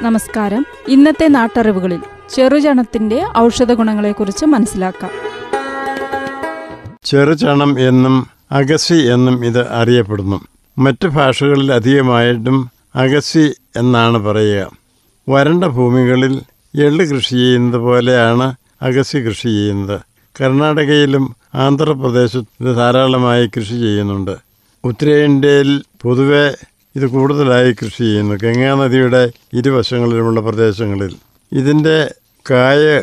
നമസ്കാരം. ഇന്നത്തെ നാട്ടറിവുകളിൽ ചെറുചണത്തിന്റെ ഔഷധ ഗുണങ്ങളെക്കുറിച്ച് മനസ്സിലാക്കാം. ചെറുചണം എന്നും അഗസി എന്നും ഇത് അറിയപ്പെടുന്നു. മറ്റു ഭാഷകളിൽ അധികമായിട്ടും അഗസി എന്നാണ് പറയുക. വരണ്ട ഭൂമികളിൽ എള്ള് കൃഷി ചെയ്യുന്നത് പോലെയാണ് അഗസി കൃഷി ചെയ്യുന്നത്. കർണാടകയിലും ആന്ധ്രാപ്രദേശത്ത് ധാരാളമായി കൃഷി ചെയ്യുന്നുണ്ട്. ഉത്തരേന്ത്യയിൽ പൊതുവെ ഇത് കൂടുതലായി കൃഷി ചെയ്യുന്നു. ഗംഗാനദിയുടെ ഇരുവശങ്ങളിലുമുള്ള പ്രദേശങ്ങളിൽ. ഇതിന്റെ കായ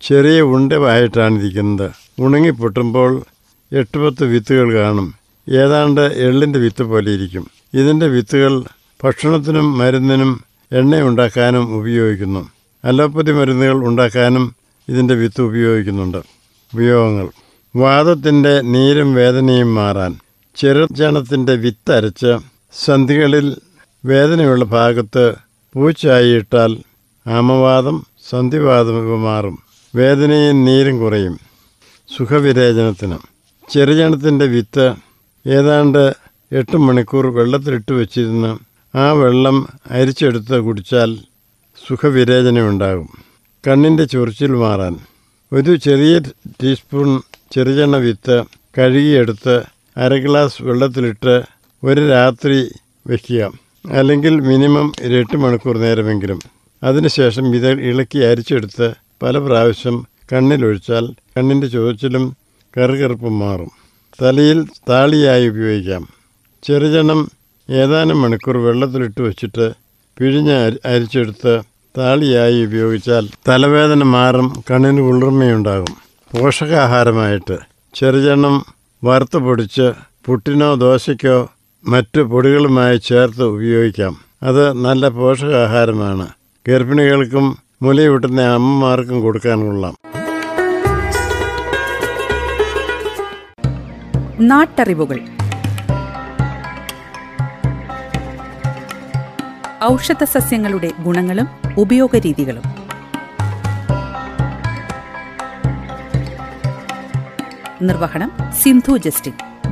ചെറിയ ഉണ്ടമായിട്ടാണ് ഇരിക്കുന്നത് ഉണങ്ങിപ്പൊട്ടുമ്പോൾ എട്ട് പത്ത് വിത്തുകൾ കാണും. ഏതാണ്ട് എള്ളിന്റെ വിത്ത് പോലെ ഇരിക്കും. ഇതിന്റെ വിത്തുകൾ ഭക്ഷണത്തിനും മരുന്നിനും എണ്ണ ഉണ്ടാക്കാനും ഉപയോഗിക്കുന്നു. അലോപ്പതി മരുന്നുകൾ ഉണ്ടാക്കാനും ഇതിന്റെ വിത്ത് ഉപയോഗിക്കുന്നുണ്ട്. ഉപയോഗങ്ങൾ. വാദത്തിന്റെ നീരും വേദനയും മാറാൻ. ചെറുചണത്തിന്റെ വിത്ത് അരച്ച് സന്ധികളിൽ വേദനയുള്ള ഭാഗത്ത് പൂച്ചായിട്ടാൽ ആമവാദം സന്ധിവാദം ഇവ മാറും. വേദനയും നീരും കുറയും. സുഖവിരേചനത്തിന്. ചെറുചണത്തിന്റെ വിത്ത് ഏതാണ്ട് എട്ട് മണിക്കൂർ വെള്ളത്തിലിട്ട് വെച്ചിരുന്ന് ആ വെള്ളം അരിച്ചെടുത്ത് കുടിച്ചാൽ സുഖവിരേചനമുണ്ടാകും. കണ്ണിന്റെ ചൊറിച്ചിൽ മാറാൻ. ഒരു ചെറിയ ടീസ്പൂൺ ചെറുചെണ്ണ വിത്ത് കഴുകിയെടുത്ത് അര ഗ്ലാസ് വെള്ളത്തിലിട്ട് ഒരു രാത്രി വയ്ക്കുക അല്ലെങ്കിൽ മിനിമം ഇരട്ട് മണിക്കൂർ നേരമെങ്കിലും. അതിനുശേഷം ഇത് ഇളക്കി അരിച്ചെടുത്ത് പല പ്രാവശ്യം കണ്ണിലൊഴിച്ചാൽ കണ്ണിന്റെ ചുവച്ചിലും കറുകറുപ്പും മാറും. തലയിൽ താളിയായി ഉപയോഗിക്കാം. ചെറുചണം ഏതാനും മണിക്കൂർ വെള്ളത്തിലിട്ട് വെച്ചിട്ട് പിഴിഞ്ഞ് അരി- അരിച്ചെടുത്ത് താളിയായി ഉപയോഗിച്ചാൽ തലവേദന മാറും കണ്ണിന് കുളിർമയുണ്ടാകും. പോഷകാഹാരമായിട്ട് ചെറുചണം വറുത്ത് പൊടിച്ച് പുട്ടിനോ ദോശയ്ക്കോ മറ്റു പൊടികളുമായി ചേർത്ത് ഉപയോഗിക്കാം. അത് നല്ല പോഷകാഹാരമാണ്. ഗർഭിണികൾക്കും മുലയൂട്ടുന്ന അമ്മമാർക്കും കൊടുക്കാൻ കൊള്ളാം. നാട്ടറിവുകൾ. ഔഷധ സസ്യങ്ങളുടെ ഗുണങ്ങളും ഉപയോഗരീതികളും. നിർവഹണം സിന്ധു ജസ്റ്റിൻ.